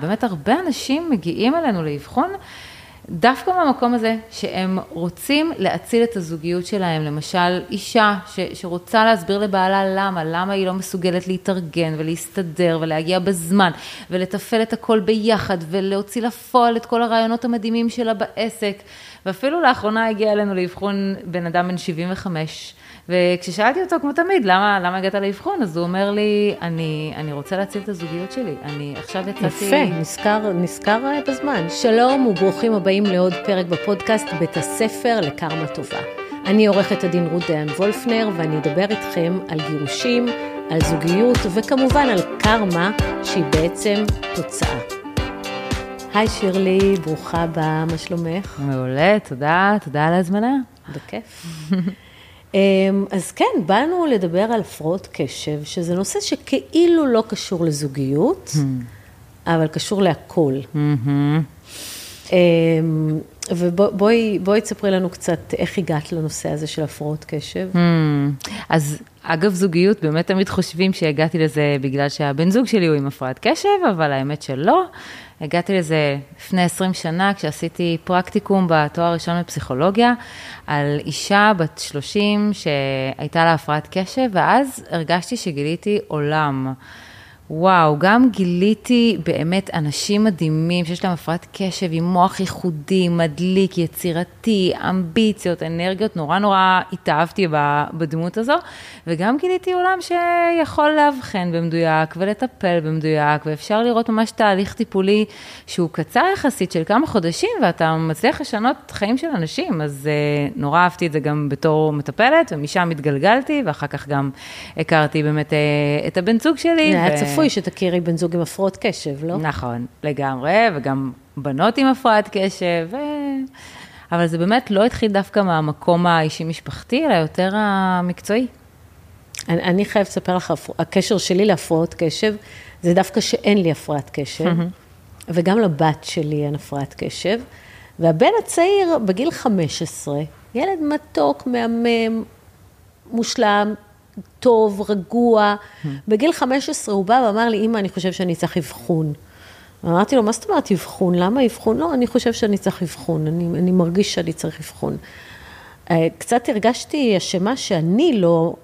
באמת הרבה אנשים מגיעים אלינו לאבחון דווקא מהמקום הזה שהם רוצים להציל את הזוגיות שלהם, למשל אישה ש, שרוצה להסביר לבעלה למה, למה היא לא מסוגלת להתארגן ולהסתדר ולהגיע בזמן ולתפעל את הכל ביחד ולהוציא לפועל את כל הרעיונות המדהימים שלה בעסק. ואפילו לאחרונה הגיע אלינו לאבחון בן אדם בן 75 וכששאלתי אותו, כמו תמיד, למה, למה הגעת לאבחון? אז הוא אומר לי, אני, אני רוצה להציל את הזוגיות שלי, אני עכשיו יצאתי... יפה, נזכר, נזכר בזמן. שלום וברוכים הבאים לעוד פרק בפודקאסט בית הספר לקרמה טובה. אני עורכת הדין רות דיין וולפנר, ואני אדבר איתכם על גירושים, על זוגיות, וכמובן על קרמה, שהיא בעצם תוצאה. היי שירלי, ברוכה הבאה, מה שלומך? מעולה, תודה, תודה על ההזמנה. בכיף. אמ, אז כן, באנו לדבר על הפרעות קשב, שזה נושא שכאילו לא קשור לזוגיות, hmm. אבל קשור להכל. Mm-hmm. ובואי תספרי לנו קצת איך הגעת לנושא הזה של הפרעות קשב. Hmm. אז אגב זוגיות, באמת תמיד חושבים שהגעתי לזה בגלל שהבן זוג שלי הוא עם הפרעת קשב, אבל האמת שלא. הגעתי לזה לפני 20 שנה, כשעשיתי פרקטיקום בתואר הראשון בפסיכולוגיה, על אישה בת 30 שהייתה לה הפרעת קשב, ואז הרגשתי שגיליתי עולם. וואו, גם גיליתי באמת אנשים מדהימים שיש להם הפרעת קשב עם מוח ייחודי, מדליק, יצירתי, אמביציות, אנרגיות, נורא נורא התאהבתי בדמות הזו, וגם גיליתי עולם שיכול לאבחן במדויק ולטפל במדויק, ואפשר לראות ממש תהליך טיפולי שהוא קצר יחסית של כמה חודשים, ואתה מצליח לשנות חיים של אנשים, אז uh, נורא אהבתי את זה גם בתור מטפלת, ומשם התגלגלתי, ואחר כך גם הכרתי באמת uh, את הבן זוג שלי. צפוי שתכירי בן זוג עם הפרעות קשב, לא? נכון, לגמרי, וגם בנות עם הפרעת קשב, ו... אבל זה באמת לא התחיל דווקא מהמקום האישי-משפחתי, אלא יותר המקצועי. אני, אני חייבת לספר לך, הקשר שלי להפרעות קשב, זה דווקא שאין לי הפרעת קשב, וגם לבת שלי אין הפרעת קשב, והבן הצעיר, בגיל 15, ילד מתוק, מהמם, מושלם, טוב, רגוע. בגיל 15 הוא בא ואמר לי, אמא, אני חושב שאני צריך אבחון. אמרתי לו, מה זאת אומרת אבחון? למה אבחון? לא, אני חושב שאני צריך אבחון, אני, אני מרגיש שאני צריך אבחון. אה, קצת הרגשתי אשמה שאני לא,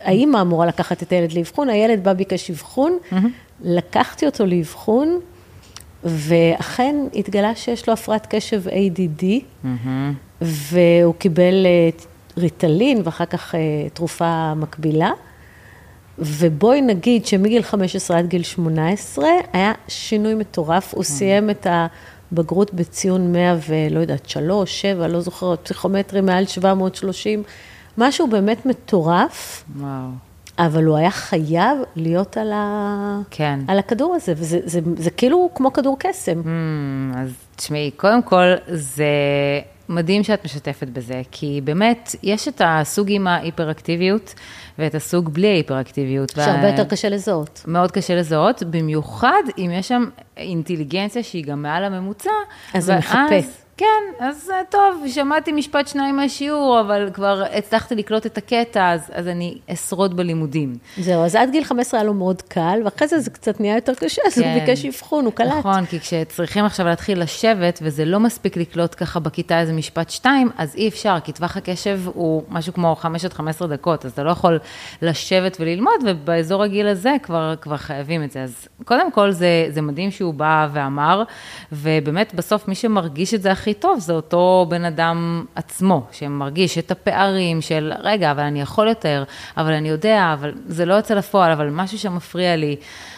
האימא אמורה לקחת את הילד לאבחון, הילד בא ביקש אבחון, לקחתי אותו לאבחון, ואכן התגלה שיש לו הפרעת קשב ADD, והוא קיבל אה, ריטלין ואחר כך אה, תרופה מקבילה. ובואי נגיד שמגיל 15 עד גיל 18 היה שינוי מטורף, הוא סיים את הבגרות בציון 100 ולא יודעת, 3, 7, לא זוכרת, פסיכומטרי מעל 730, משהו באמת מטורף. וואו. אבל הוא היה חייב להיות על, ה... כן. על הכדור הזה, וזה זה, זה, זה כאילו כמו כדור קסם. Mm, אז תשמעי, קודם כל, זה מדהים שאת משתפת בזה, כי באמת, יש את הסוג עם ההיפראקטיביות ואת הסוג בלי ההיפראקטיביות. שהרבה. יותר קשה לזהות. מאוד קשה לזהות, במיוחד אם יש שם אינטליגנציה שהיא גם מעל הממוצע. אז זה מחפה. כן, אז אה, טוב, שמעתי משפט שניים מהשיעור, אבל כבר הצלחתי לקלוט את הקטע, אז, אז אני אשרוד בלימודים. זהו, אז עד גיל 15 היה לו מאוד קל, ואחרי זה זה קצת נהיה יותר קשה, אז כן. הוא ביקש אבחון, הוא קלט. נכון, כי כשצריכים עכשיו להתחיל לשבת, וזה לא מספיק לקלוט ככה בכיתה איזה משפט שתיים, אז אי אפשר, כי טווח הקשב הוא משהו כמו 5 עד 15 דקות, אז אתה לא יכול לשבת וללמוד, ובאזור הגיל הזה כבר, כבר חייבים את זה. אז קודם כל, זה, זה מדהים שהוא בא ואמר, ובאמת, בסוף מי שמרגיש את זה הכי הכי טוב זה אותו בן אדם עצמו, שמרגיש את הפערים של, רגע, אבל אני יכול יותר, אבל אני יודע, אבל זה לא יוצא לפועל, אבל משהו שמפריע לי.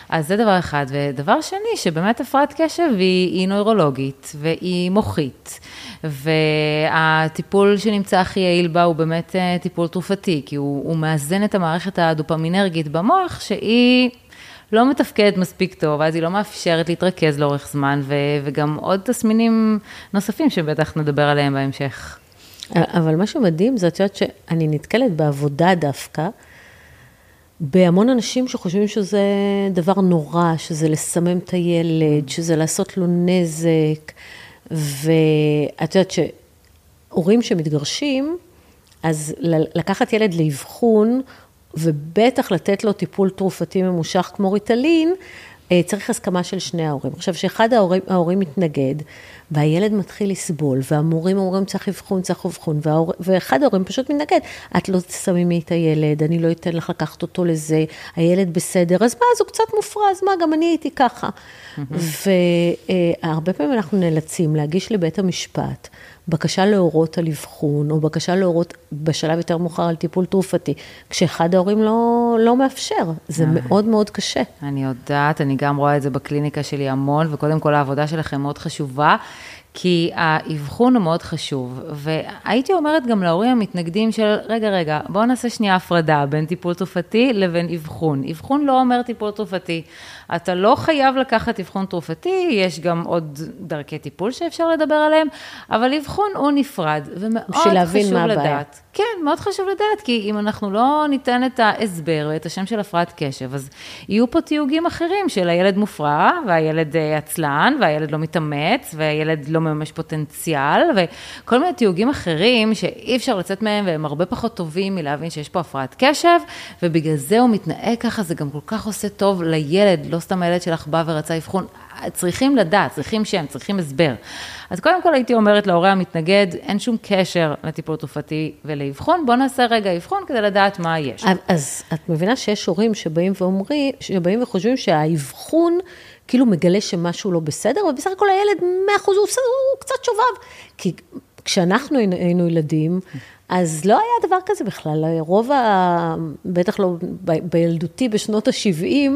אז זה דבר אחד. ודבר שני, שבאמת הפרעת קשב היא, היא נוירולוגית והיא מוחית. והטיפול שנמצא הכי יעיל בה הוא באמת אה, טיפול תרופתי, כי הוא, הוא מאזן את המערכת הדופמינרגית במוח, שהיא לא מתפקדת מספיק טוב, אז היא לא מאפשרת להתרכז לאורך זמן, ו- וגם עוד תסמינים נוספים שבטח נדבר עליהם בהמשך. אבל משהו מדהים, זה את יודעת שאני נתקלת בעבודה דווקא, בהמון אנשים שחושבים שזה דבר נורא, שזה לסמם את הילד, שזה לעשות לו נזק, ואת יודעת שהורים שמתגרשים, אז לקחת ילד לאבחון, ובטח לתת לו טיפול תרופתי ממושך כמו ריטלין, אה, צריך הסכמה של שני ההורים. עכשיו, כשאחד ההורים, ההורים מתנגד, והילד מתחיל לסבול, והמורים אומרים צריך אבחון, צריך אבחון, וההור... ואחד ההורים פשוט מתנגד, את לא תשמי את הילד, אני לא אתן לך לקחת אותו לזה, הילד בסדר, אז מה, אז הוא קצת מופרע, אז מה, גם אני הייתי ככה. והרבה פעמים אנחנו נאלצים להגיש לבית המשפט. בקשה להורות על אבחון, או בקשה להורות בשלב יותר מאוחר על טיפול תרופתי, כשאחד ההורים לא, לא מאפשר. זה מאוד מאוד קשה. אני יודעת, אני גם רואה את זה בקליניקה שלי המון, וקודם כל העבודה שלכם מאוד חשובה. כי האבחון הוא מאוד חשוב, והייתי אומרת גם להורים המתנגדים של, רגע, רגע, בואו נעשה שנייה הפרדה בין טיפול תרופתי לבין אבחון. אבחון לא אומר טיפול תרופתי. אתה לא חייב לקחת אבחון תרופתי, יש גם עוד דרכי טיפול שאפשר לדבר עליהם, אבל אבחון הוא נפרד, ומאוד חשוב לדעת. הבעיה. כן, מאוד חשוב לדעת, כי אם אנחנו לא ניתן את ההסבר ואת השם של הפרעת קשב, אז יהיו פה תיוגים אחרים של הילד מופרע, והילד אה, עצלן, והילד לא מתאמץ, והילד לא מממש פוטנציאל, וכל מיני תיוגים אחרים שאי אפשר לצאת מהם, והם הרבה פחות טובים מלהבין שיש פה הפרעת קשב, ובגלל זה הוא מתנהג ככה, זה גם כל כך עושה טוב לילד, לא סתם הילד שלך בא ורצה אבחון, צריכים לדעת, צריכים שם, צריכים הסבר. אז קודם כל הייתי אומרת להורה המתנגד, אין שום קשר לטיפול תרופתי ולאבחון, בוא נעשה רגע אבחון כדי לדעת מה יש. אז את מבינה שיש הורים שבאים ואומרים, שבאים וחושבים שהאבחון כאילו מגלה שמשהו לא בסדר, ובסך הכל הילד 100% הוא, הוא קצת שובב. כי כשאנחנו היינו ילדים, אז לא היה דבר כזה בכלל, רוב ה... בטח לא ב... בילדותי בשנות ה-70,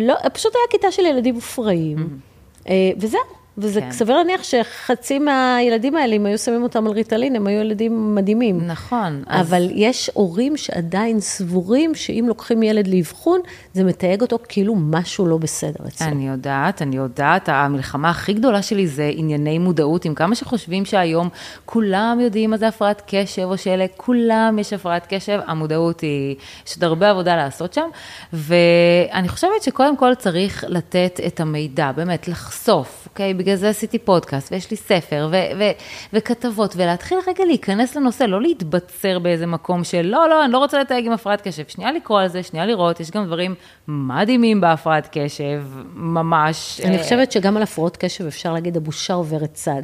לא, פשוט היה כיתה של ילדים מופרעים, mm-hmm. וזהו. וזה כן. סביר להניח שחצי מהילדים האלה, אם היו שמים אותם על ריטלין, הם היו ילדים מדהימים. נכון. אבל אז... יש הורים שעדיין סבורים שאם לוקחים ילד לאבחון, זה מתייג אותו כאילו משהו לא בסדר אצלו. אני יודעת, אני יודעת. המלחמה הכי גדולה שלי זה ענייני מודעות. עם כמה שחושבים שהיום כולם יודעים מה זה הפרעת קשב, או שלכולם יש הפרעת קשב, המודעות היא, יש עוד הרבה עבודה לעשות שם. ואני חושבת שקודם כל צריך לתת את המידע, באמת, לחשוף, אוקיי? בגלל זה עשיתי פודקאסט, ויש לי ספר, ו- ו- וכתבות, ולהתחיל רגע להיכנס לנושא, לא להתבצר באיזה מקום של לא, לא, אני לא רוצה לתייג עם הפרעת קשב. שנייה לקרוא על זה, שנייה לראות, יש גם דברים מדהימים בהפרעת קשב, ממש. אני אה, חושבת שגם על הפרעות קשב אפשר להגיד, הבושה עוברת צד.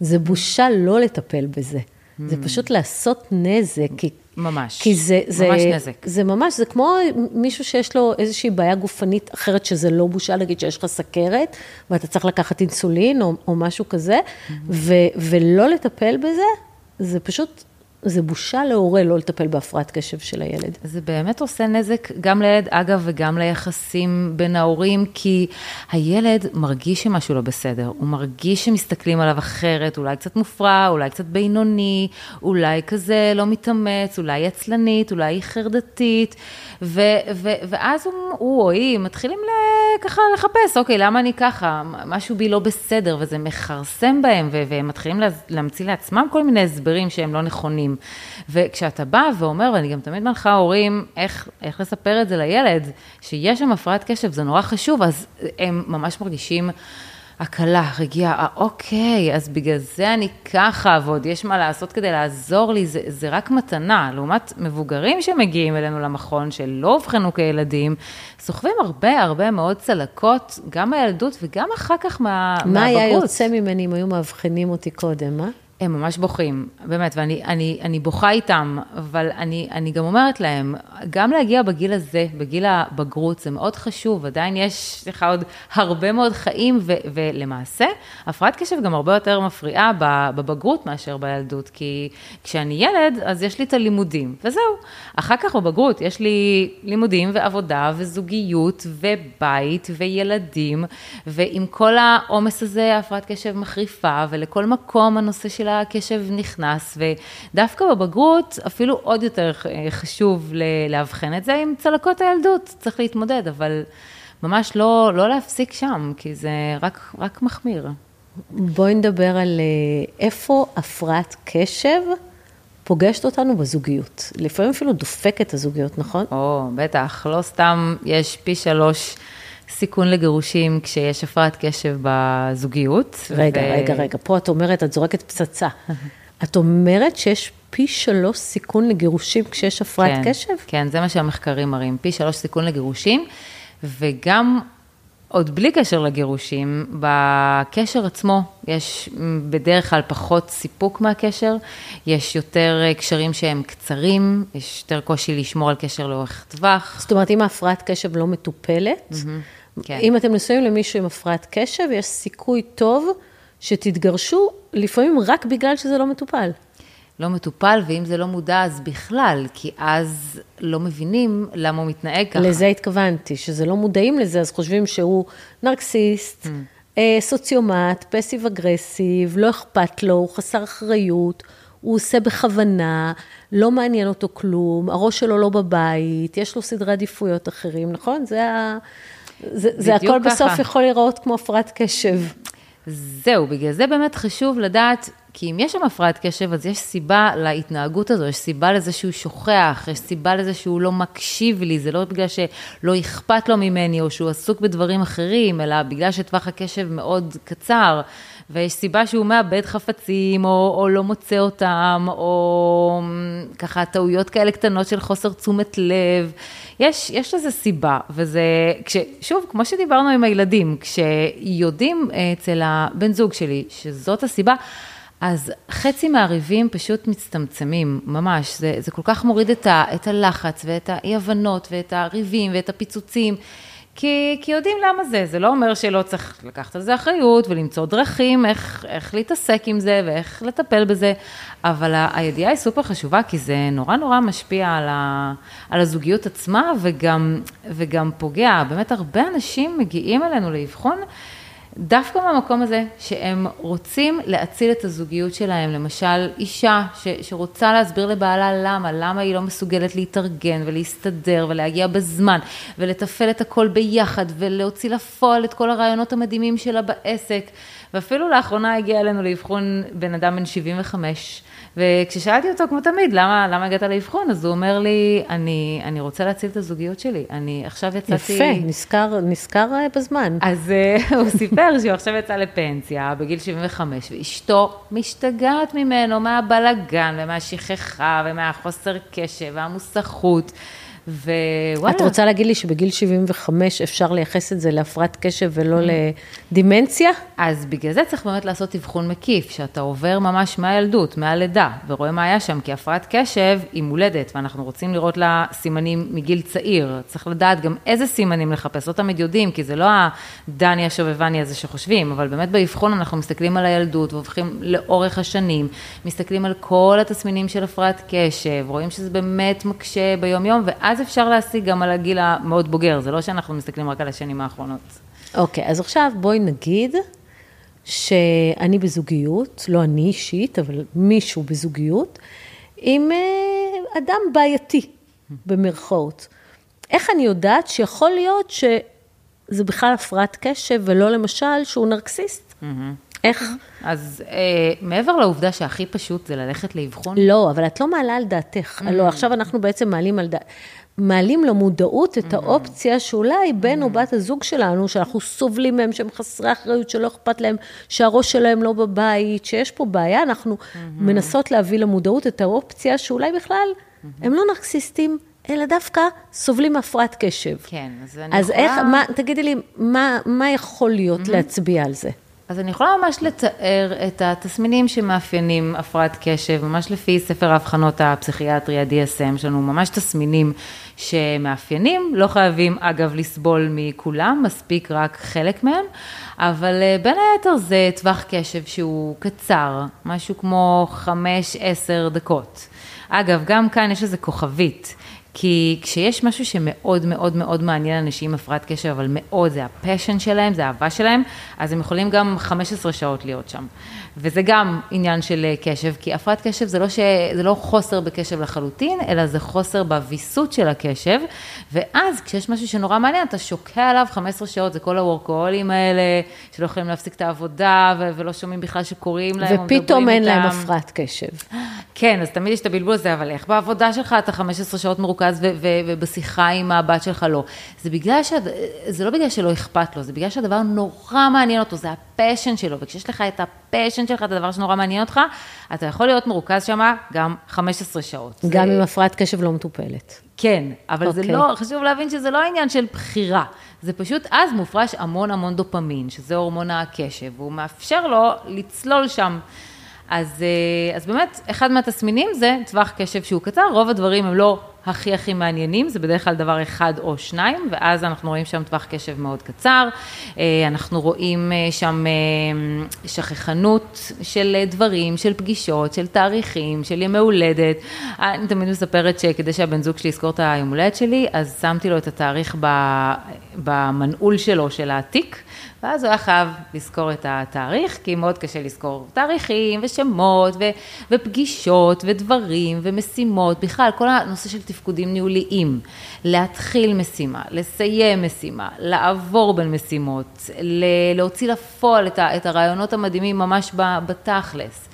זה בושה לא לטפל בזה. זה. פשוט לעשות נזק, כי ממש, כי זה, זה, ממש נזק. זה ממש, זה כמו מישהו שיש לו איזושהי בעיה גופנית אחרת, שזה לא בושה להגיד שיש לך סכרת, ואתה צריך לקחת אינסולין או, או משהו כזה. ו, ולא לטפל בזה, זה פשוט זה בושה להורה לא לטפל בהפרעת קשב של הילד. זה באמת עושה נזק גם לילד, אגב, וגם ליחסים בין ההורים, כי הילד מרגיש שמשהו לא בסדר, הוא מרגיש שמסתכלים עליו אחרת, אולי קצת מופרע, אולי קצת בינוני, אולי כזה לא מתאמץ, אולי עצלנית, אולי חרדתית, ו- ו- ואז הוא, הוא או היא מתחילים ל- ככה לחפש, אוקיי, למה אני ככה? משהו בי לא בסדר, וזה מכרסם בהם, והם מתחילים להמציא לעצמם כל מיני הסברים שהם לא נכונים. וכשאתה בא ואומר, ואני גם תמיד מנחה הורים, איך, איך לספר את זה לילד, שיש שם הפרעת קשב, זה נורא חשוב, אז הם ממש מרגישים... הקלה, רגיעה, אוקיי, אז בגלל זה אני ככה, ועוד יש מה לעשות כדי לעזור לי, זה, זה רק מתנה. לעומת מבוגרים שמגיעים אלינו למכון, שלא אובחנו כילדים, סוחבים הרבה הרבה מאוד צלקות, גם מהילדות וגם אחר כך מה, מה מהבגרות. מה היה יוצא ממני אם היו מאבחנים אותי קודם, אה? הם ממש בוכים, באמת, ואני אני, אני בוכה איתם, אבל אני, אני גם אומרת להם, גם להגיע בגיל הזה, בגיל הבגרות, זה מאוד חשוב, עדיין יש לך עוד הרבה מאוד חיים, ו, ולמעשה, הפרעת קשב גם הרבה יותר מפריעה בבגרות מאשר בילדות, כי כשאני ילד, אז יש לי את הלימודים, וזהו. אחר כך בבגרות יש לי לימודים ועבודה וזוגיות ובית וילדים, ועם כל העומס הזה, הפרעת קשב מחריפה, ולכל מקום הנושא של הקשב נכנס, ודווקא בבגרות אפילו עוד יותר חשוב לאבחן את זה עם צלקות הילדות, צריך להתמודד, אבל ממש לא, לא להפסיק שם, כי זה רק, רק מחמיר. בואי נדבר על אה, איפה הפרעת קשב פוגשת אותנו בזוגיות. לפעמים אפילו דופקת הזוגיות, נכון? או, בטח, לא סתם יש פי שלוש. סיכון לגירושים כשיש הפרעת קשב בזוגיות. רגע, ו... רגע, רגע, פה את אומרת, את זורקת פצצה. את אומרת שיש פי שלוש סיכון לגירושים כשיש הפרעת כן, קשב? כן, זה מה שהמחקרים מראים, פי שלוש סיכון לגירושים, וגם עוד בלי קשר לגירושים, בקשר עצמו יש בדרך כלל פחות סיפוק מהקשר, יש יותר קשרים שהם קצרים, יש יותר קושי לשמור על קשר לאורך טווח. זאת אומרת, אם ההפרעת קשב לא מטופלת, mm-hmm, כן. אם אתם נשואים למישהו עם הפרעת קשב, יש סיכוי טוב שתתגרשו, לפעמים רק בגלל שזה לא מטופל. לא מטופל, ואם זה לא מודע, אז בכלל, כי אז לא מבינים למה הוא מתנהג ככה. לזה התכוונתי, שזה לא מודעים לזה, אז חושבים שהוא נרקסיסט, mm. סוציומט, פסיב אגרסיב, לא אכפת לו, הוא חסר אחריות, הוא עושה בכוונה, לא מעניין אותו כלום, הראש שלו לא בבית, יש לו סדרי עדיפויות אחרים, נכון? זה ה... זה, זה הכל ככה. בסוף יכול להיראות כמו הפרעת קשב. זהו, בגלל זה באמת חשוב לדעת כי אם יש שם הפרעת קשב, אז יש סיבה להתנהגות הזו, יש סיבה לזה שהוא שוכח, יש סיבה לזה שהוא לא מקשיב לי, זה לא בגלל שלא אכפת לו ממני, או שהוא עסוק בדברים אחרים, אלא בגלל שטווח הקשב מאוד קצר, ויש סיבה שהוא מאבד חפצים, או, או לא מוצא אותם, או ככה טעויות כאלה קטנות של חוסר תשומת לב. יש, יש לזה סיבה, וזה, כש, שוב, כמו שדיברנו עם הילדים, כשיודעים אצל הבן זוג שלי שזאת הסיבה, אז חצי מהריבים פשוט מצטמצמים, ממש. זה, זה כל כך מוריד את, ה, את הלחץ ואת האי-הבנות ואת הריבים ואת הפיצוצים. כי, כי יודעים למה זה, זה לא אומר שלא צריך לקחת על זה אחריות ולמצוא דרכים איך, איך להתעסק עם זה ואיך לטפל בזה, אבל הידיעה היא סופר חשובה, כי זה נורא נורא משפיע על, ה, על הזוגיות עצמה וגם, וגם פוגע. באמת הרבה אנשים מגיעים אלינו לאבחון. דווקא מהמקום הזה שהם רוצים להציל את הזוגיות שלהם, למשל אישה ש, שרוצה להסביר לבעלה למה, למה היא לא מסוגלת להתארגן ולהסתדר ולהגיע בזמן ולתפעל את הכל ביחד ולהוציא לפועל את כל הרעיונות המדהימים שלה בעסק. ואפילו לאחרונה הגיע אלינו לאבחון בן אדם בן 75 וכששאלתי אותו, כמו תמיד, למה, למה הגעת לאבחון? אז הוא אומר לי, אני, אני רוצה להציל את הזוגיות שלי. אני עכשיו יצאתי... יפה, נזכר, נזכר אה, בזמן. אז uh, הוא סיפר שהוא עכשיו יצא לפנסיה בגיל 75, ואשתו משתגעת ממנו מהבלגן ומהשכחה ומהחוסר קשב והמוסכות. ווואלה. את רוצה להגיד לי שבגיל 75 אפשר לייחס את זה להפרעת קשב ולא לדימנציה? אז בגלל זה צריך באמת לעשות אבחון מקיף, שאתה עובר ממש מהילדות, מהלידה, ורואה מה היה שם, כי הפרעת קשב היא מולדת, ואנחנו רוצים לראות לה סימנים מגיל צעיר. צריך לדעת גם איזה סימנים לחפש, לא תמיד יודעים, כי זה לא הדני השובבני הזה שחושבים, אבל באמת באבחון אנחנו מסתכלים על הילדות, והופכים לאורך השנים, מסתכלים על כל התסמינים של הפרעת קשב, רואים שזה באמת מקשה ביום-יום, ואז... ואז אפשר להשיג גם על הגיל המאוד בוגר, זה לא שאנחנו מסתכלים רק על השנים האחרונות. אוקיי, okay, אז עכשיו בואי נגיד שאני בזוגיות, לא אני אישית, אבל מישהו בזוגיות, עם אה, אדם בעייתי, במרכאות. איך אני יודעת שיכול להיות שזה בכלל הפרעת קשב, ולא למשל שהוא נרקסיסט? Mm-hmm. איך? אז אה, מעבר לעובדה שהכי פשוט זה ללכת לאבחון? לא, אבל את לא מעלה על דעתך. Mm-hmm. לא, עכשיו אנחנו בעצם מעלים על דעתך. מעלים למודעות את האופציה שאולי בן או בת הזוג שלנו, שאנחנו סובלים מהם, שהם חסרי אחריות, שלא אכפת להם, שהראש שלהם לא בבית, שיש פה בעיה, אנחנו מנסות להביא למודעות את האופציה שאולי בכלל הם לא נרקסיסטים, אלא דווקא סובלים מהפרעת קשב. כן, אז אני יכולה... אז איך, מה, תגידי לי, מה, מה יכול להיות להצביע על זה? אז אני יכולה ממש לתאר את התסמינים שמאפיינים הפרעת קשב, ממש לפי ספר האבחנות הפסיכיאטרי, ה-DSM, יש לנו ממש תסמינים שמאפיינים, לא חייבים אגב לסבול מכולם, מספיק רק חלק מהם, אבל אה, בין היתר זה טווח קשב שהוא קצר, משהו כמו 5-10 דקות. אגב, גם כאן יש איזה כוכבית. כי כשיש משהו שמאוד מאוד מאוד מעניין אנשים עם הפרעת קשב, אבל מאוד, זה הפשן שלהם, זה האהבה שלהם, אז הם יכולים גם 15 שעות להיות שם. וזה גם עניין של אה, קשב, כי הפרעת קשב זה לא, ש... זה לא חוסר בקשב לחלוטין, אלא זה חוסר בוויסות של הקשב, ואז כשיש משהו שנורא מעניין, אתה שוקע עליו 15 שעות, זה כל הוורקוהולים האלה, שלא יכולים להפסיק את העבודה, ו... ולא שומעים בכלל שקוראים להם, ופתאום אין להם הפרעת קשב. כן, אז תמיד יש את הבלבול הזה, אבל איך בעבודה שלך אתה 15 שעות מרוכז ו- ו- ובשיחה עם הבת שלך לא. זה בגלל ש... זה לא בגלל שלא אכפת לו, זה בגלל שהדבר נורא מעניין אותו, זה ה passion שלו, וכשיש לך את ה passion שלך, את הדבר שנורא מעניין אותך, אתה יכול להיות מרוכז שם גם 15 שעות. גם זה... אם הפרעת קשב לא מטופלת. כן, אבל okay. זה אוקיי. לא, חשוב להבין שזה לא עניין של בחירה, זה פשוט אז מופרש המון המון דופמין, שזה הורמון הקשב, והוא מאפשר לו לצלול שם. אז, אה, אז באמת, אחד מהתסמינים זה טווח קשב שהוא קצר, רוב הדברים הם לא הכי הכי מעניינים, זה בדרך כלל דבר אחד או שניים, ואז אנחנו רואים שם טווח קשב מאוד קצר, אה, אנחנו רואים אה, שם שכחנות של דברים, של פגישות, של תאריכים, של ימי הולדת. אני תמיד מספרת שכדי שהבן זוג שלי יזכור את היום הולדת שלי, אז שמתי לו את התאריך במנעול שלו, של התיק. ואז הוא היה חייב לזכור את התאריך, כי מאוד קשה לזכור תאריכים ושמות ו, ופגישות ודברים ומשימות, בכלל כל הנושא של תפקודים ניהוליים, להתחיל משימה, לסיים משימה, לעבור בין משימות, להוציא לפועל את הרעיונות המדהימים ממש בתכלס.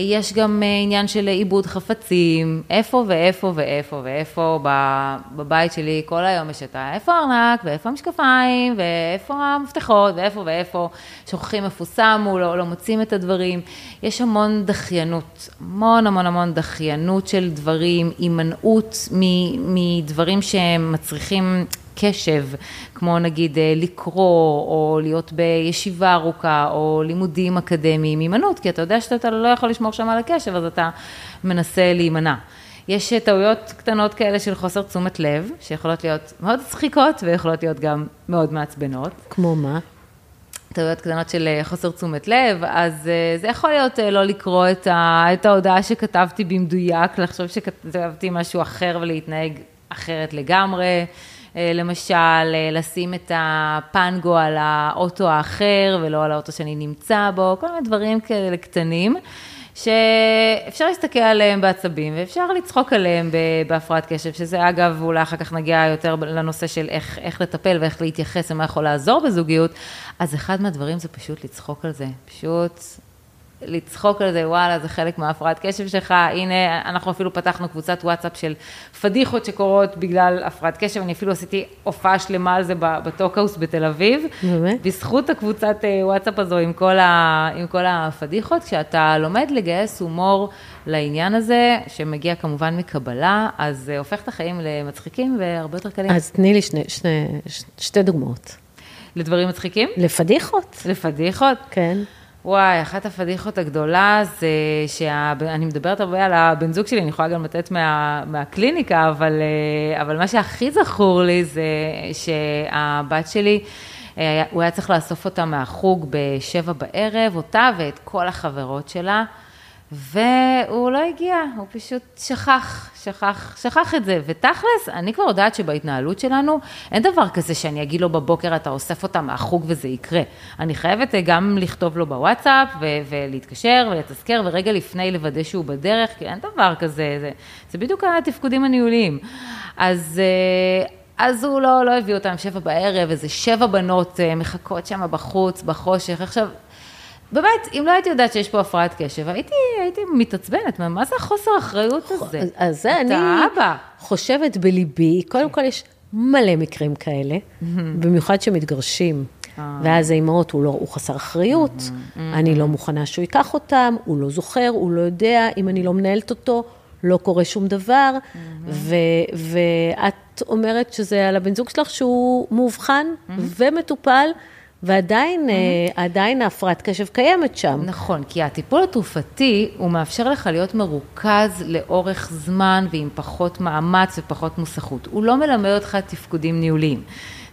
יש גם אה, עניין של עיבוד חפצים, איפה ואיפה ואיפה ואיפה בבית שלי כל היום יש את איפה הארנק ואיפה המשקפיים ואיפה המפתחות ואיפה ואיפה, שוכחים איפה שמו, לא, לא מוצאים את הדברים. יש המון דחיינות, המון המון המון דחיינות של דברים, הימנעות מדברים שהם מצריכים קשב, כמו נגיד אה, לקרוא, או להיות בישיבה ארוכה, או לימודים אקדמיים, הימנעות, כי אתה יודע שאתה לא יכול לשמור שם על הקשב, אז אתה מנסה להימנע. יש טעויות קטנות כאלה של חוסר תשומת לב, שיכולות להיות מאוד צחיקות ויכולות להיות גם מאוד מעצבנות. כמו מה? טעויות קטנות של אה, חוסר תשומת לב, אז אה, זה יכול להיות לא לקרוא את, ה, את ההודעה שכתבתי במדויק, לחשוב שכתבתי משהו אחר ולהתנהג אחרת לגמרי. אה, למשל, אה, לשים את הפנגו על האוטו האחר ולא על האוטו שאני נמצא בו, כל מיני דברים כאלה קטנים. שאפשר להסתכל עליהם בעצבים ואפשר לצחוק עליהם בהפרעת קשב, שזה אגב, אולי אחר כך נגיע יותר לנושא של איך, איך לטפל ואיך להתייחס ומה יכול לעזור בזוגיות, אז אחד מהדברים זה פשוט לצחוק על זה, פשוט לצחוק על זה, וואלה, זה חלק מהפרעת קשב שלך, הנה, אנחנו אפילו פתחנו קבוצת וואטסאפ של פדיחות שקורות בגלל הפרעת קשב, אני אפילו עשיתי הופעה שלמה על זה בטוקהאוס בתל אביב. באמת? בזכות הקבוצת אה, וואטסאפ הזו עם כל, ה, עם כל הפדיחות, כשאתה לומד לגייס הומור לעניין הזה, שמגיע כמובן מקבלה, אז זה הופך את החיים למצחיקים והרבה יותר קלים. אז תני לי שני, שני, שתי דוגמאות. לדברים מצחיקים? לפדיחות. לפדיחות? כן. וואי, אחת הפדיחות הגדולה זה שאני מדברת הרבה על הבן זוג שלי, אני יכולה גם לתת מה, מהקליניקה, אבל, אה, אבל מה שהכי זכור לי זה שהבת שלי, אה, הוא היה צריך לאסוף אותה מהחוג בשבע בערב, אותה ואת כל החברות שלה. והוא לא הגיע, הוא פשוט שכח, שכח, שכח את זה. ותכלס, אני כבר יודעת שבהתנהלות שלנו, אין דבר כזה שאני אגיד לו בבוקר, אתה אוסף אותה מהחוג וזה יקרה. אני חייבת אה, גם לכתוב לו בוואטסאפ, ו- ולהתקשר ולתזכר, ורגע לפני לוודא שהוא בדרך, כי אין דבר כזה, זה, זה בדיוק התפקודים הניהוליים. אז... אה, אז הוא לא, לא הביא אותם שבע בערב, איזה שבע בנות אה, מחכות שם בחוץ, בחושך. עכשיו, באמת, אם לא הייתי יודעת שיש פה הפרעת קשב, הייתי, הייתי מתעצבנת, מה זה החוסר האחריות הזה? אז זה אני אבא. חושבת בליבי, קודם כל יש מלא מקרים כאלה, במיוחד שמתגרשים. אה. ואז האימהות, הוא, לא, הוא חסר אחריות, אני לא מוכנה שהוא ייקח אותם, הוא לא זוכר, הוא לא יודע, אם אני לא מנהלת אותו, לא קורה שום דבר, ואת אומרת שזה על הבן זוג שלך שהוא מאובחן ומטופל, ועדיין mm-hmm. ההפרעת קשב קיימת שם. נכון, כי הטיפול התרופתי, הוא מאפשר לך להיות מרוכז לאורך זמן ועם פחות מאמץ ופחות מוסכות. הוא לא מלמד אותך תפקודים ניהוליים.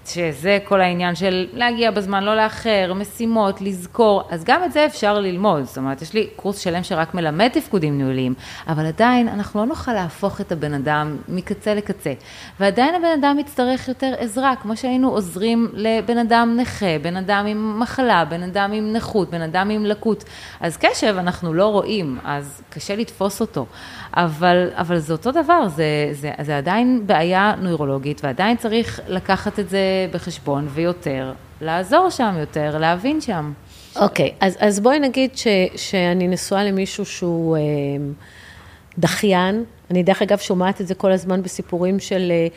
שזה כל העניין של להגיע בזמן, לא לאחר, משימות, לזכור, אז גם את זה אפשר ללמוד. זאת אומרת, יש לי קורס שלם שרק מלמד תפקודים ניהוליים, אבל עדיין אנחנו לא נוכל להפוך את הבן אדם מקצה לקצה. ועדיין הבן אדם יצטרך יותר עזרה, כמו שהיינו עוזרים לבן אדם נכה, בן אדם עם מחלה, בן אדם עם נכות, בן אדם עם לקות. אז קשב אנחנו לא רואים, אז קשה לתפוס אותו. אבל, אבל זה אותו דבר, זה, זה, זה עדיין בעיה נוירולוגית, ועדיין צריך לקחת את זה בחשבון ויותר, לעזור שם יותר, להבין שם. אוקיי, okay, אז, אז בואי נגיד ש, שאני נשואה למישהו שהוא אה, דחיין, אני דרך אגב שומעת את זה כל הזמן בסיפורים של... אה,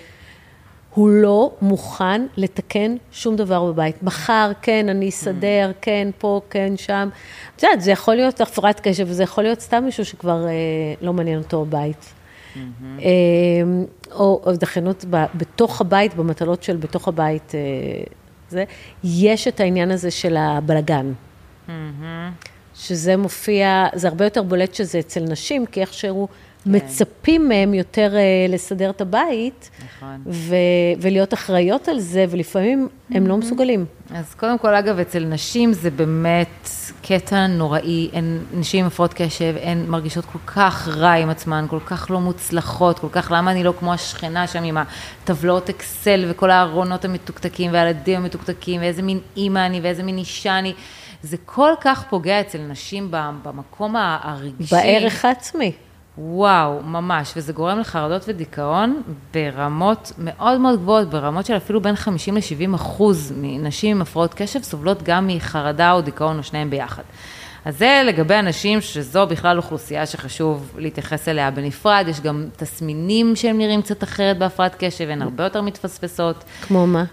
הוא לא מוכן לתקן שום דבר בבית. מחר, כן, אני אסדר, mm. כן, פה, כן, שם. את יודעת, זה יכול להיות הפרעת קשב, וזה יכול להיות סתם מישהו שכבר אה, לא מעניין אותו בבית. Mm-hmm. אה, או, דחיינות בתוך הבית, במטלות של בתוך הבית, אה, זה. יש את העניין הזה של הבלגן. Mm-hmm. שזה מופיע, זה הרבה יותר בולט שזה אצל נשים, כי איכשהו... כן. מצפים מהם יותר uh, לסדר את הבית, נכון. ו- ולהיות אחראיות על זה, ולפעמים הם לא mm-hmm. מסוגלים. אז קודם כל, אגב, אצל נשים זה באמת קטע נוראי, הן נשים עם הפרעות קשב, הן מרגישות כל כך רע עם עצמן, כל כך לא מוצלחות, כל כך, למה אני לא כמו השכנה שם עם הטבלאות אקסל וכל הארונות המתוקתקים והילדים המתוקתקים, ואיזה מין אימא אני ואיזה מין אישה אני. זה כל כך פוגע אצל נשים במקום הרגשי. בערך העצמי. וואו, ממש, וזה גורם לחרדות ודיכאון ברמות מאוד מאוד גבוהות, ברמות של אפילו בין 50 ל-70 אחוז מנשים עם הפרעות קשב סובלות גם מחרדה או דיכאון או שניהם ביחד. אז זה לגבי אנשים שזו בכלל אוכלוסייה שחשוב להתייחס אליה בנפרד, יש גם תסמינים שהם נראים קצת אחרת בהפרעת קשב, הן הרבה יותר מתפספסות. כמו מה?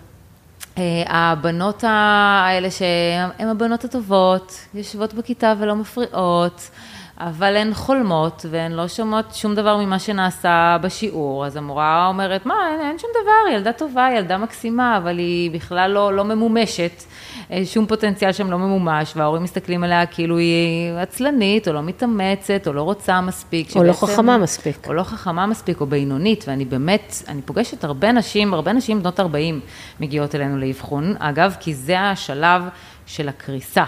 אה, הבנות האלה שהן הבנות הטובות, יושבות בכיתה ולא מפריעות. אבל הן חולמות והן לא שומעות שום דבר ממה שנעשה בשיעור, אז המורה אומרת, מה, אין, אין שום דבר, ילדה טובה, ילדה מקסימה, אבל היא בכלל לא, לא ממומשת, אה, שום פוטנציאל שם לא ממומש, וההורים מסתכלים עליה כאילו היא עצלנית, או לא מתאמצת, או לא רוצה מספיק. או לא חכמה מספיק. או לא חכמה מספיק, או בינונית, ואני באמת, אני פוגשת הרבה נשים, הרבה נשים בנות 40 מגיעות אלינו לאבחון, אגב, כי זה השלב של הקריסה.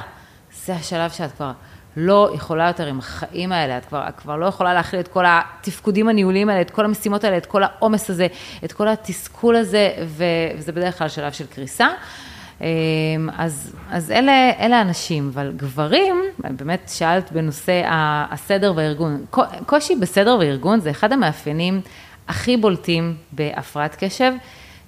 זה השלב שאת כבר... לא יכולה יותר עם החיים האלה, את כבר, את כבר לא יכולה להכיל את כל התפקודים הניהוליים האלה, את כל המשימות האלה, את כל העומס הזה, את כל התסכול הזה, וזה בדרך כלל שלב של קריסה. אמ, אז, אז אלה, אלה אנשים, אבל גברים, באמת שאלת בנושא הסדר והארגון, קושי בסדר וארגון זה אחד המאפיינים הכי בולטים בהפרעת קשב,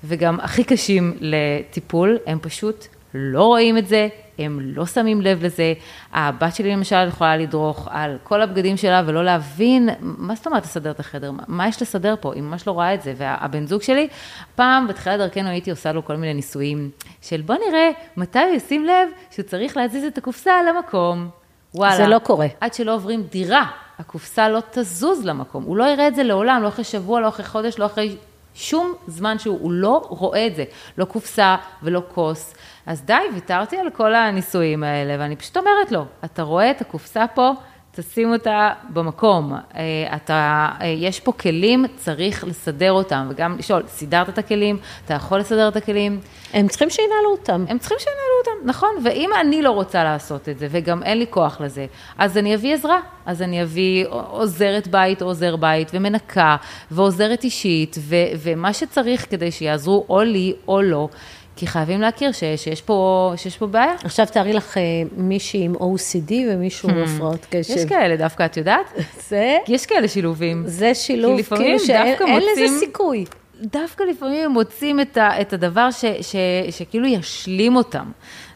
וגם הכי קשים לטיפול, הם פשוט לא רואים את זה, הם לא שמים לב לזה. הבת שלי למשל יכולה לדרוך על כל הבגדים שלה ולא להבין, מה זאת אומרת לסדר את החדר? מה יש לסדר פה? היא ממש לא רואה את זה. והבן זוג שלי, פעם בתחילת דרכנו הייתי עושה לו כל מיני ניסויים של בוא נראה מתי הוא ישים לב שהוא צריך להזיז את הקופסה למקום. וואלה. זה לא קורה. עד שלא עוברים דירה, הקופסה לא תזוז למקום. הוא לא יראה את זה לעולם, לא אחרי שבוע, לא אחרי חודש, לא אחרי שום זמן שהוא לא רואה את זה. לא קופסה ולא כוס. אז די, ויתרתי על כל הניסויים האלה, ואני פשוט אומרת לו, אתה רואה את הקופסה פה, תשים אותה במקום. אה, אתה, אה, יש פה כלים, צריך לסדר אותם, וגם לשאול, סידרת את הכלים? אתה יכול לסדר את הכלים? הם צריכים שינהלו אותם. הם צריכים שינהלו אותם, נכון. ואם אני לא רוצה לעשות את זה, וגם אין לי כוח לזה, אז אני אביא עזרה. אז אני אביא עוזרת בית או עוזר בית, ומנקה, ועוזרת אישית, ו- ומה שצריך כדי שיעזרו או לי או לא. כי חייבים להכיר ש, שיש, פה, שיש פה בעיה. עכשיו תארי לך אה, מישהי עם OCD ומישהו עם hmm. הפרעות קשב. יש כאלה דווקא, את יודעת? זה? יש כאלה שילובים. זה שילוב, כאילו שאין לזה סיכוי. דווקא לפעמים הם מוצאים את, ה, את הדבר ש, ש, שכאילו ישלים אותם.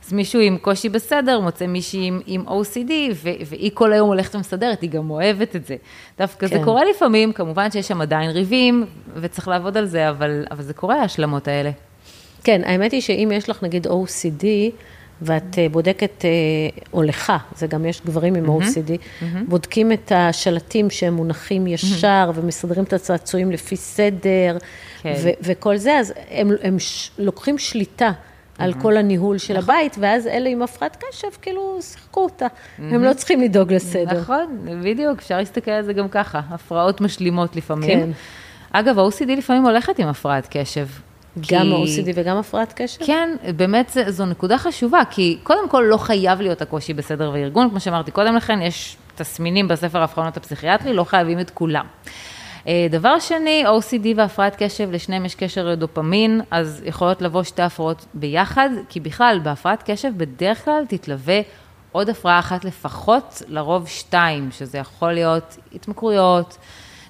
אז מישהו עם קושי בסדר, מוצא מישהי עם, עם OCD, ו, והיא כל היום הולכת ומסדרת, היא גם אוהבת את זה. דווקא כן. זה קורה לפעמים, כמובן שיש שם עדיין ריבים, וצריך לעבוד על זה, אבל, אבל זה קורה, ההשלמות האלה. כן, האמת היא שאם יש לך נגיד OCD, ואת אה, בודקת, אה, או לך, זה גם יש גברים עם OCD, mm-hmm. בודקים את השלטים שהם מונחים ישר mm-hmm. ומסדרים את הצעצועים לפי סדר כן. ו- וכל זה, אז הם, הם ש- לוקחים שליטה mm-hmm. על כל הניהול של נכון. הבית, ואז אלה עם הפרעת קשב, כאילו, שיחקו אותה. Mm-hmm. הם לא צריכים לדאוג לסדר. נכון, בדיוק, אפשר להסתכל על זה גם ככה, הפרעות משלימות לפעמים. כן. אגב, ה-OCD לפעמים הולכת עם הפרעת קשב. גם כי... OCD וגם הפרעת קשב? כן, באמת זו נקודה חשובה, כי קודם כל לא חייב להיות הקושי בסדר וארגון, כמו שאמרתי קודם לכן, יש תסמינים בספר האבחנות הפסיכיאטרי, לא חייבים את כולם. אה, דבר שני, OCD והפרעת קשב, לשניהם יש קשר לדופמין, אז יכולות לבוא שתי הפרעות ביחד, כי בכלל, בהפרעת קשב בדרך כלל תתלווה עוד הפרעה אחת לפחות, לרוב שתיים, שזה יכול להיות התמכרויות,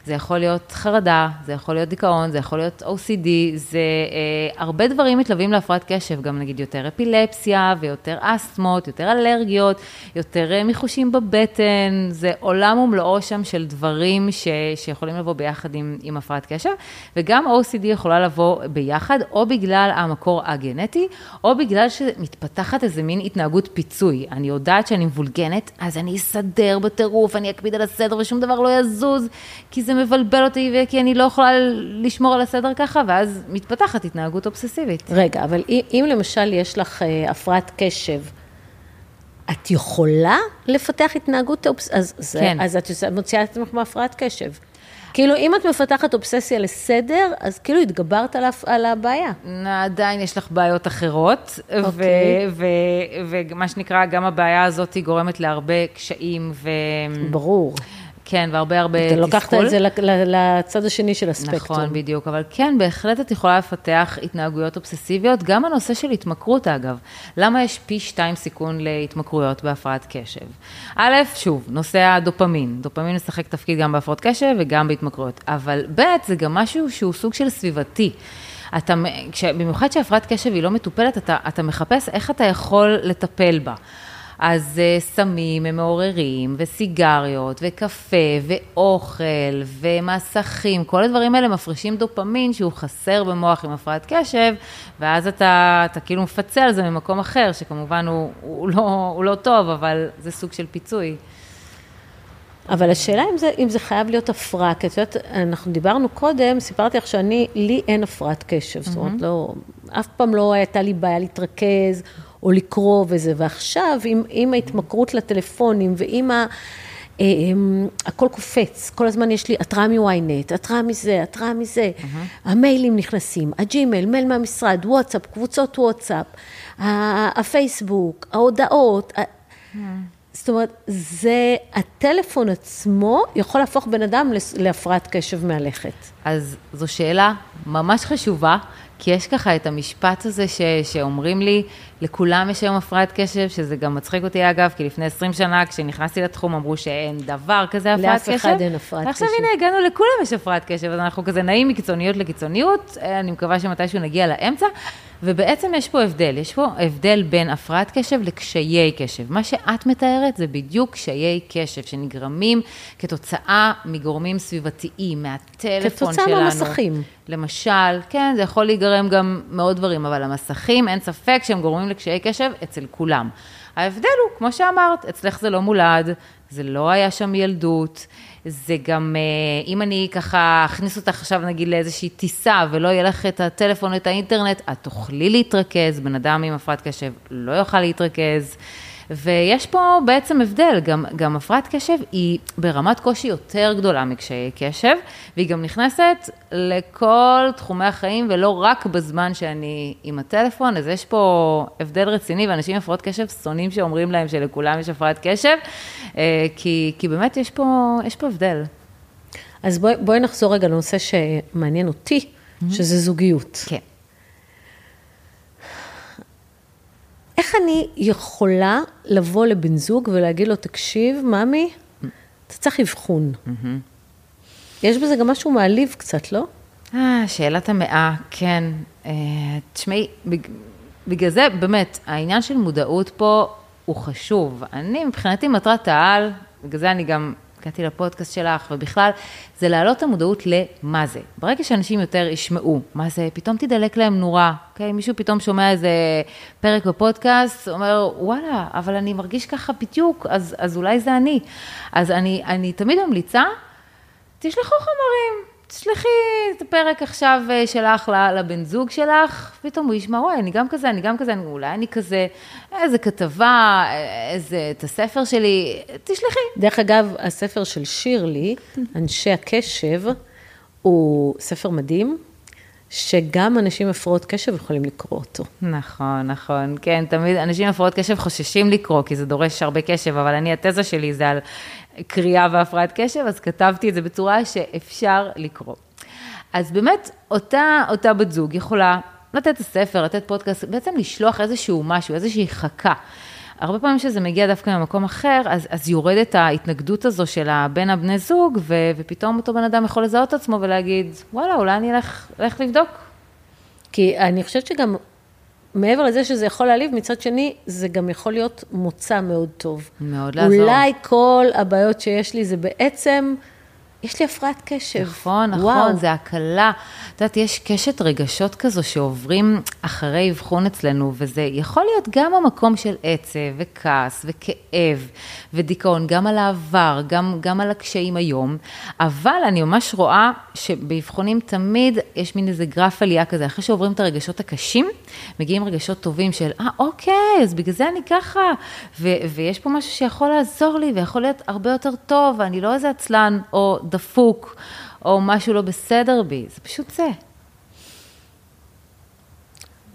זה יכול להיות חרדה, זה יכול להיות דיכאון, זה יכול להיות OCD, זה אה, הרבה דברים מתלווים להפרעת קשב, גם נגיד יותר אפילפסיה ויותר אסתמות, יותר אלרגיות, יותר אה, מיחושים בבטן, זה עולם ומלואו שם של דברים ש, שיכולים לבוא ביחד עם, עם הפרעת קשב, וגם OCD יכולה לבוא ביחד, או בגלל המקור הגנטי, או בגלל שמתפתחת איזה מין התנהגות פיצוי. אני יודעת שאני מבולגנת, אז אני אסדר בטירוף, אני אקפיד על הסדר ושום דבר לא יזוז, כי זה מבלבל אותי וכי אני לא יכולה לשמור על הסדר ככה, ואז מתפתחת התנהגות אובססיבית. רגע, אבל אם, אם למשל יש לך אה, הפרעת קשב, את יכולה לפתח התנהגות אובססיבית? אז, כן. אז את מוציאה את עצמך מהפרעת קשב. כאילו, אם את מפתחת אובססיה לסדר, אז כאילו התגברת על, על הבעיה. עדיין יש לך בעיות אחרות, okay. אוקיי. ומה שנקרא, גם הבעיה הזאת גורמת להרבה קשיים ו... ברור. כן, והרבה הרבה תסכול. אתה לוקחת את זה לצד השני של הספקטרום. נכון, בדיוק, אבל כן, בהחלט את יכולה לפתח התנהגויות אובססיביות, גם הנושא של התמכרות אגב. למה יש פי שתיים סיכון להתמכרויות בהפרעת קשב? א', שוב, נושא הדופמין. דופמין משחק תפקיד גם בהפרעות קשב וגם בהתמכרויות, אבל ב', זה גם משהו שהוא סוג של סביבתי. אתה, במיוחד שהפרעת קשב היא לא מטופלת, אתה, אתה מחפש איך אתה יכול לטפל בה. אז uh, סמים הם מעוררים, וסיגריות, וקפה, ואוכל, ומסכים, כל הדברים האלה מפרישים דופמין שהוא חסר במוח עם הפרעת קשב, ואז אתה, אתה כאילו מפצה על זה ממקום אחר, שכמובן הוא, הוא, לא, הוא לא טוב, אבל זה סוג של פיצוי. אבל השאלה אם זה, אם זה חייב להיות הפרעה, כי את יודעת, אנחנו דיברנו קודם, סיפרתי לך שאני, לי אין הפרעת קשב, mm-hmm. זאת אומרת, לא, אף פעם לא הייתה לי בעיה להתרכז, או לקרוא וזה, ועכשיו עם, עם ההתמכרות לטלפונים ועם ה... אה, הכל קופץ, כל הזמן יש לי התראה מ-ynet, התראה מזה, התראה מזה, mm-hmm. המיילים נכנסים, הג'ימייל, מייל מהמשרד, וואטסאפ, קבוצות וואטסאפ, הפייסבוק, ההודעות. Mm-hmm. זאת אומרת, זה, הטלפון עצמו יכול להפוך בן אדם להפרעת קשב מהלכת. אז זו שאלה ממש חשובה, כי יש ככה את המשפט הזה ש, שאומרים לי, לכולם יש היום הפרעת קשב, שזה גם מצחיק אותי אגב, כי לפני 20 שנה כשנכנסתי לתחום אמרו שאין דבר כזה הפרעת קשב. לאף אחד אין הפרעת קשב. ועכשיו הנה הגענו, לכולם יש הפרעת קשב, אז אנחנו כזה נעים מקיצוניות לקיצוניות, אני מקווה שמתישהו נגיע לאמצע. ובעצם יש פה הבדל, יש פה הבדל בין הפרעת קשב לקשיי קשב. מה שאת מתארת זה בדיוק קשיי קשב שנגרמים כתוצאה מגורמים סביבתיים, מהטלפון כתוצאה שלנו. כתוצאה מהמסכים. למשל, כן, זה יכול להיגרם גם מעוד דברים, אבל המסכים, אין ספק שהם גורמים לקשיי קשב אצל כולם. ההבדל הוא, כמו שאמרת, אצלך זה לא מולד, זה לא היה שם ילדות, זה גם, אה, אם אני ככה אכניס אותך עכשיו נגיד לאיזושהי טיסה ולא יהיה לך את הטלפון, את האינטרנט, את תוכלי להתרכז, בן אדם עם הפרעת קשב לא יוכל להתרכז. ויש פה בעצם הבדל, גם, גם הפרעת קשב היא ברמת קושי יותר גדולה מקשיי קשב, והיא גם נכנסת לכל תחומי החיים ולא רק בזמן שאני עם הטלפון, אז יש פה הבדל רציני, ואנשים עם הפרעות קשב שונאים שאומרים להם שלכולם יש הפרעת קשב, אה, כי, כי באמת יש פה, יש פה הבדל. אז בואי, בואי נחזור רגע לנושא שמעניין אותי, mm-hmm. שזה זוגיות. כן. איך אני יכולה לבוא לבן זוג ולהגיד לו, תקשיב, ממי, אתה צריך אבחון. יש בזה גם משהו מעליב קצת, לא? אה, שאלת המאה, כן. אה, תשמעי, בגלל זה, באמת, העניין של מודעות פה הוא חשוב. אני, מבחינתי, מטרת העל, בגלל זה אני גם הגעתי לפודקאסט שלך, ובכלל, זה להעלות את המודעות למה זה. ברגע שאנשים יותר ישמעו מה זה, פתאום תדלק להם נורה, אוקיי? מישהו פתאום שומע איזה פרק בפודקאסט, אומר, וואלה, אבל אני מרגיש ככה בדיוק, אז, אז אולי זה אני. אז אני, אני תמיד ממליצה, תשלחו חומרים, תשלחי את הפרק עכשיו אה, שלך לבן זוג שלך, פתאום הוא ישמע, וואי, אני גם כזה, אני גם כזה, אולי אני כזה, איזה כתבה, איזה, את הספר שלי, תשלחי. דרך אגב, הספר של שירלי, אנשי הקשב, הוא ספר מדהים. שגם אנשים עם הפרעות קשב יכולים לקרוא אותו. נכון, נכון. כן, תמיד אנשים עם הפרעות קשב חוששים לקרוא, כי זה דורש הרבה קשב, אבל אני, התזה שלי זה על קריאה והפרעת קשב, אז כתבתי את זה בצורה שאפשר לקרוא. אז באמת, אותה, אותה בת זוג יכולה לתת את הספר, לתת פודקאסט, בעצם לשלוח איזשהו משהו, איזושהי חכה. הרבה פעמים כשזה מגיע דווקא ממקום אחר, אז, אז יורדת ההתנגדות הזו של בין הבני זוג, ו, ופתאום אותו בן אדם יכול לזהות את עצמו ולהגיד, וואלה, אולי אני אלך, אלך לבדוק. כי אני חושבת שגם מעבר לזה שזה יכול להעליב, מצד שני, זה גם יכול להיות מוצא מאוד טוב. מאוד לעזור. אולי כל הבעיות שיש לי זה בעצם... יש לי הפרעת קשב. נכון, נכון, וואו. זה הקלה. את יודעת, יש קשת רגשות כזו שעוברים אחרי אבחון אצלנו, וזה יכול להיות גם המקום של עצב וכעס וכאב ודיכאון, גם על העבר, גם, גם על הקשיים היום, אבל אני ממש רואה שבאבחונים תמיד יש מין איזה גרף עלייה כזה, אחרי שעוברים את הרגשות הקשים, מגיעים רגשות טובים של, אה, אוקיי, אז בגלל זה אני ככה, ו- ויש פה משהו שיכול לעזור לי ויכול להיות הרבה יותר טוב, ואני לא איזה עצלן, או דפוק, או משהו לא בסדר בי, זה פשוט זה.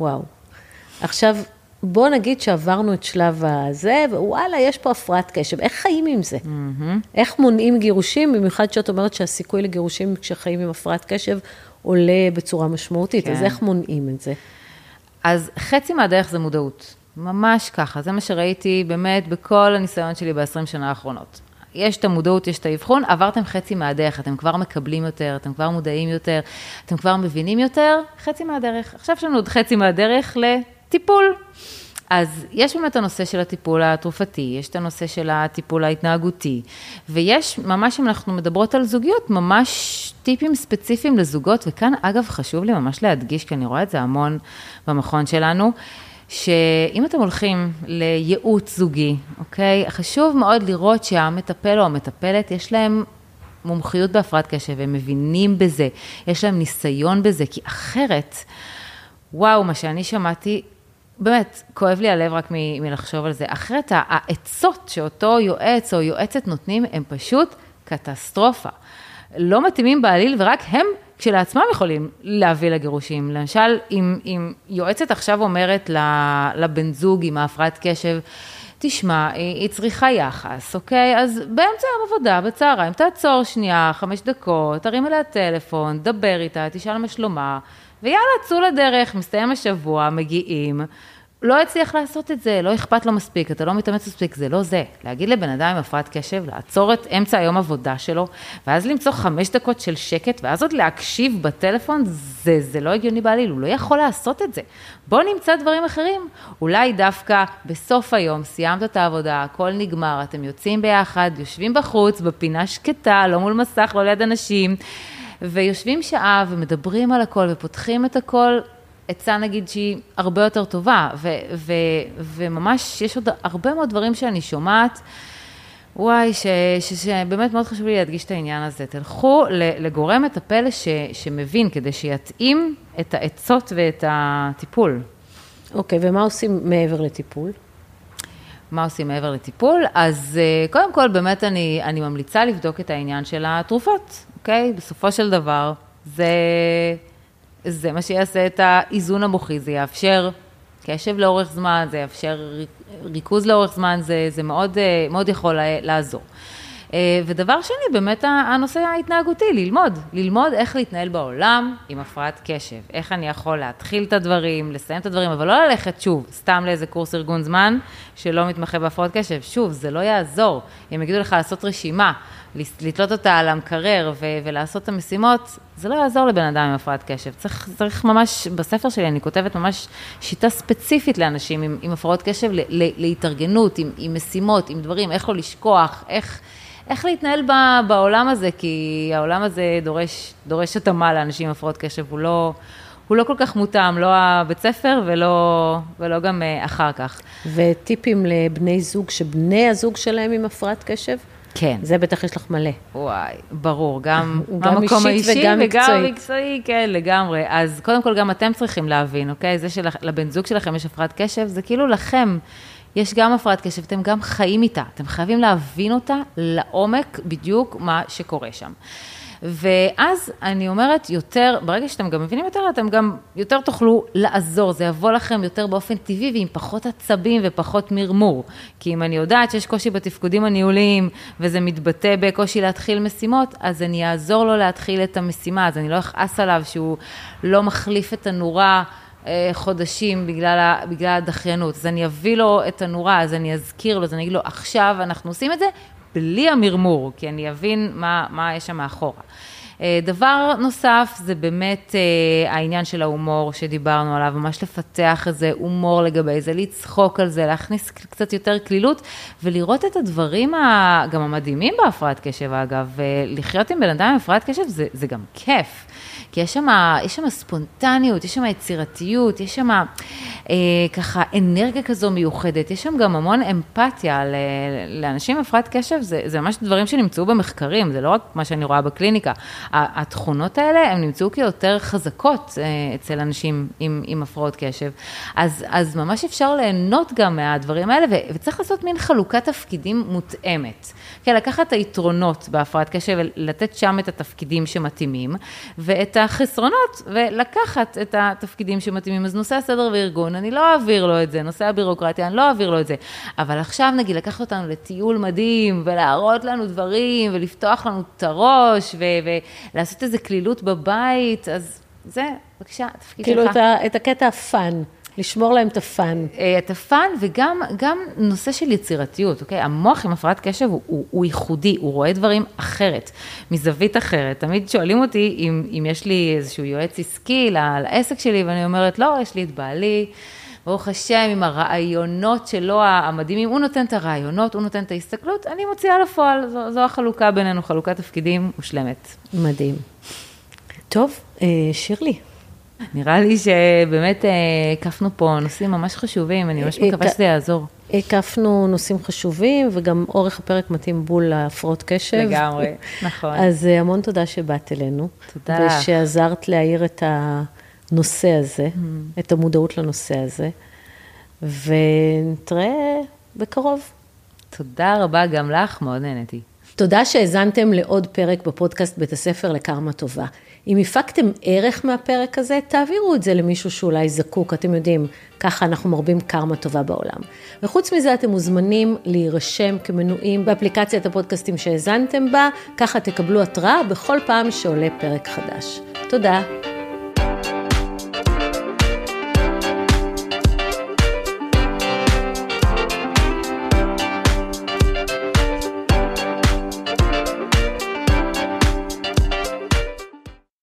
וואו. עכשיו, בוא נגיד שעברנו את שלב הזה, ווואלה, יש פה הפרעת קשב. איך חיים עם זה? Mm-hmm. איך מונעים גירושים, במיוחד שאת אומרת שהסיכוי לגירושים כשחיים עם הפרעת קשב עולה בצורה משמעותית, כן. אז איך מונעים את זה? אז חצי מהדרך זה מודעות. ממש ככה, זה מה שראיתי באמת בכל הניסיון שלי ב-20 שנה האחרונות. יש את המודעות, יש את האבחון, עברתם חצי מהדרך, אתם כבר מקבלים יותר, אתם כבר מודעים יותר, אתם כבר מבינים יותר, חצי מהדרך. עכשיו יש לנו עוד חצי מהדרך לטיפול. אז יש באמת הנושא של הטיפול התרופתי, יש את הנושא של הטיפול ההתנהגותי, ויש ממש, אם אנחנו מדברות על זוגיות, ממש טיפים ספציפיים לזוגות, וכאן אגב חשוב לי ממש להדגיש, כי אני רואה את זה המון במכון שלנו, שאם אתם הולכים לייעוץ זוגי, אוקיי, חשוב מאוד לראות שהמטפל או המטפלת, יש להם מומחיות בהפרעת קשב, הם מבינים בזה, יש להם ניסיון בזה, כי אחרת, וואו, מה שאני שמעתי, באמת, כואב לי הלב רק מ- מלחשוב על זה. אחרת העצות שאותו יועץ או יועצת נותנים, הם פשוט קטסטרופה. לא מתאימים בעליל, ורק הם כשלעצמם יכולים להביא לגירושים. למשל, אם, אם יועצת עכשיו אומרת לבן זוג עם ההפרעת קשב, תשמע, היא, היא צריכה יחס, אוקיי? אז באמצע היום עבודה, בצהריים, תעצור שנייה, חמש דקות, תרים אליה טלפון, דבר איתה, תשאל מה שלומה, ויאללה, צאו לדרך, מסתיים השבוע, מגיעים. לא הצליח לעשות את זה, לא אכפת לו מספיק, אתה לא מתאמץ מספיק, זה לא זה. להגיד לבן אדם עם הפרעת קשב, לעצור את אמצע היום עבודה שלו, ואז למצוא חמש דקות של שקט, ואז עוד להקשיב בטלפון, זה, זה לא הגיוני בעליל, הוא לא יכול לעשות את זה. בוא נמצא דברים אחרים. אולי דווקא בסוף היום, סיימת את העבודה, הכל נגמר, אתם יוצאים ביחד, יושבים בחוץ, בפינה שקטה, לא מול מסך, לא ליד אנשים. ויושבים שעה ומדברים על הכל ופותחים את הכל, עצה נגיד שהיא הרבה יותר טובה, ו, ו, וממש יש עוד הרבה מאוד דברים שאני שומעת. וואי, ש, ש, שבאמת מאוד חשוב לי להדגיש את העניין הזה. תלכו לגורם מטפל ש, שמבין, כדי שיתאים את העצות ואת הטיפול. אוקיי, okay, ומה עושים מעבר לטיפול? מה עושים מעבר לטיפול? אז אה, קודם כל, באמת אני, אני ממליצה לבדוק את העניין של התרופות, אוקיי? Okay? בסופו של דבר, זה... זה מה שיעשה את האיזון המוחי, זה יאפשר קשב לאורך זמן, זה יאפשר ריכוז לאורך זמן, זה, זה מאוד, אה, מאוד יכול לעזור. אה, ודבר שני, באמת הנושא ההתנהגותי, ללמוד, ללמוד איך להתנהל בעולם עם הפרעת קשב, איך אני יכול להתחיל את הדברים, לסיים את הדברים, אבל לא ללכת שוב, סתם לאיזה קורס ארגון זמן שלא מתמחה בהפרעות קשב, שוב, זה לא יעזור, אם יגידו לך לעשות רשימה, לתלות אותה על המקרר ו- ולעשות את המשימות, זה לא יעזור לבן אדם עם הפרעת קשב. צריך, צריך ממש, בספר שלי אני כותבת ממש שיטה ספציפית לאנשים עם, עם הפרעות קשב, ל- ל- להתארגנות, עם, עם משימות, עם דברים, איך לא לשכוח, איך... איך להתנהל ב, בעולם הזה, כי העולם הזה דורש, דורש התאמה לאנשים עם הפרעות קשב, הוא לא, הוא לא כל כך מותאם, לא הבית ספר ולא, ולא גם אה, אחר כך. וטיפים לבני זוג, שבני הזוג שלהם עם הפרעת קשב? כן. זה בטח יש לך מלא. וואי, ברור, גם המקום האישי וגם מקצועי. וגם מקצועי, כן, לגמרי. אז קודם כל, גם אתם צריכים להבין, אוקיי? זה שלבן זוג שלכם יש הפרעת קשב, זה כאילו לכם. יש גם הפרעת קשב, אתם גם חיים איתה, אתם חייבים להבין אותה לעומק בדיוק מה שקורה שם. ואז אני אומרת, יותר, ברגע שאתם גם מבינים יותר, אתם גם יותר תוכלו לעזור, זה יבוא לכם יותר באופן טבעי ועם פחות עצבים ופחות מרמור. כי אם אני יודעת שיש קושי בתפקודים הניהוליים וזה מתבטא בקושי להתחיל משימות, אז אני אעזור לו להתחיל את המשימה, אז אני לא אכעס עליו שהוא לא מחליף את הנורה. אה, חודשים בגלל, בגלל הדחיינות, אז אני אביא לו את הנורה, אז אני אזכיר לו, אז אני אגיד לו, עכשיו אנחנו עושים את זה בלי המרמור, כי אני אבין מה, מה יש שם מאחורה. אה, דבר נוסף זה באמת אה, העניין של ההומור שדיברנו עליו, ממש לפתח איזה הומור לגבי זה, לצחוק על זה, להכניס קצת יותר קלילות ולראות את הדברים גם המדהימים בהפרעת קשב אגב, לחיות עם בן אדם עם הפרעת קשב זה, זה גם כיף. כי יש שם, יש שם ספונטניות, יש שם יצירתיות, יש שם אה, ככה אנרגיה כזו מיוחדת, יש שם גם המון אמפתיה ל, לאנשים עם הפרעת קשב, זה, זה ממש דברים שנמצאו במחקרים, זה לא רק מה שאני רואה בקליניקה. התכונות האלה, הן נמצאו כיותר חזקות אה, אצל אנשים עם, עם הפרעות קשב. אז, אז ממש אפשר ליהנות גם מהדברים האלה, ו, וצריך לעשות מין חלוקת תפקידים מותאמת. כן, לקחת את היתרונות בהפרעת קשב ולתת שם את התפקידים שמתאימים, ואת החסרונות, ולקחת את התפקידים שמתאימים. אז נושא הסדר וארגון, אני לא אעביר לו את זה, נושא הבירוקרטיה, אני לא אעביר לו את זה. אבל עכשיו נגיד לקחת אותנו לטיול מדהים, ולהראות לנו דברים, ולפתוח לנו את הראש, ו- ולעשות איזה קלילות בבית, אז זה, בבקשה, התפקיד כאילו שלך. כאילו את, הקטע ה fun. לשמור להם את ה fun. אה, את ה fun וגם גם נושא של יצירתיות, אוקיי? המוח עם הפרעת קשב הוא, הוא, הוא ייחודי, הוא רואה דברים אחרת, מזווית אחרת. תמיד שואלים אותי אם, אם יש לי איזשהו יועץ עסקי לעסק שלי, ואני אומרת, לא, יש לי את בעלי. ברוך השם, עם הרעיונות שלו המדהימים, הוא נותן את הרעיונות, הוא נותן את ההסתכלות, אני מוציאה לפועל, זו, זו החלוקה בינינו, חלוקת תפקידים מושלמת. מדהים. טוב, אה, שירלי. נראה לי שבאמת אה, הקפנו פה נושאים ממש חשובים, אני ממש מקווה שזה יעזור. הקפנו נושאים חשובים, וגם אורך הפרק מתאים בול להפרעות קשב. לגמרי, נכון. אז אה, המון תודה שבאת אלינו. תודה לך. ושעזרת להעיר את הנושא הזה, mm-hmm. את המודעות לנושא הזה, ונתראה בקרוב. תודה רבה גם לך, מאוד נהניתי. תודה שהאזנתם לעוד פרק בפודקאסט בית הספר לקרמה טובה. אם הפקתם ערך מהפרק הזה, תעבירו את זה למישהו שאולי זקוק, אתם יודעים, ככה אנחנו מרבים קרמה טובה בעולם. וחוץ מזה, אתם מוזמנים להירשם כמנויים באפליקציית הפודקאסטים שהאזנתם בה, ככה תקבלו התראה בכל פעם שעולה פרק חדש. תודה.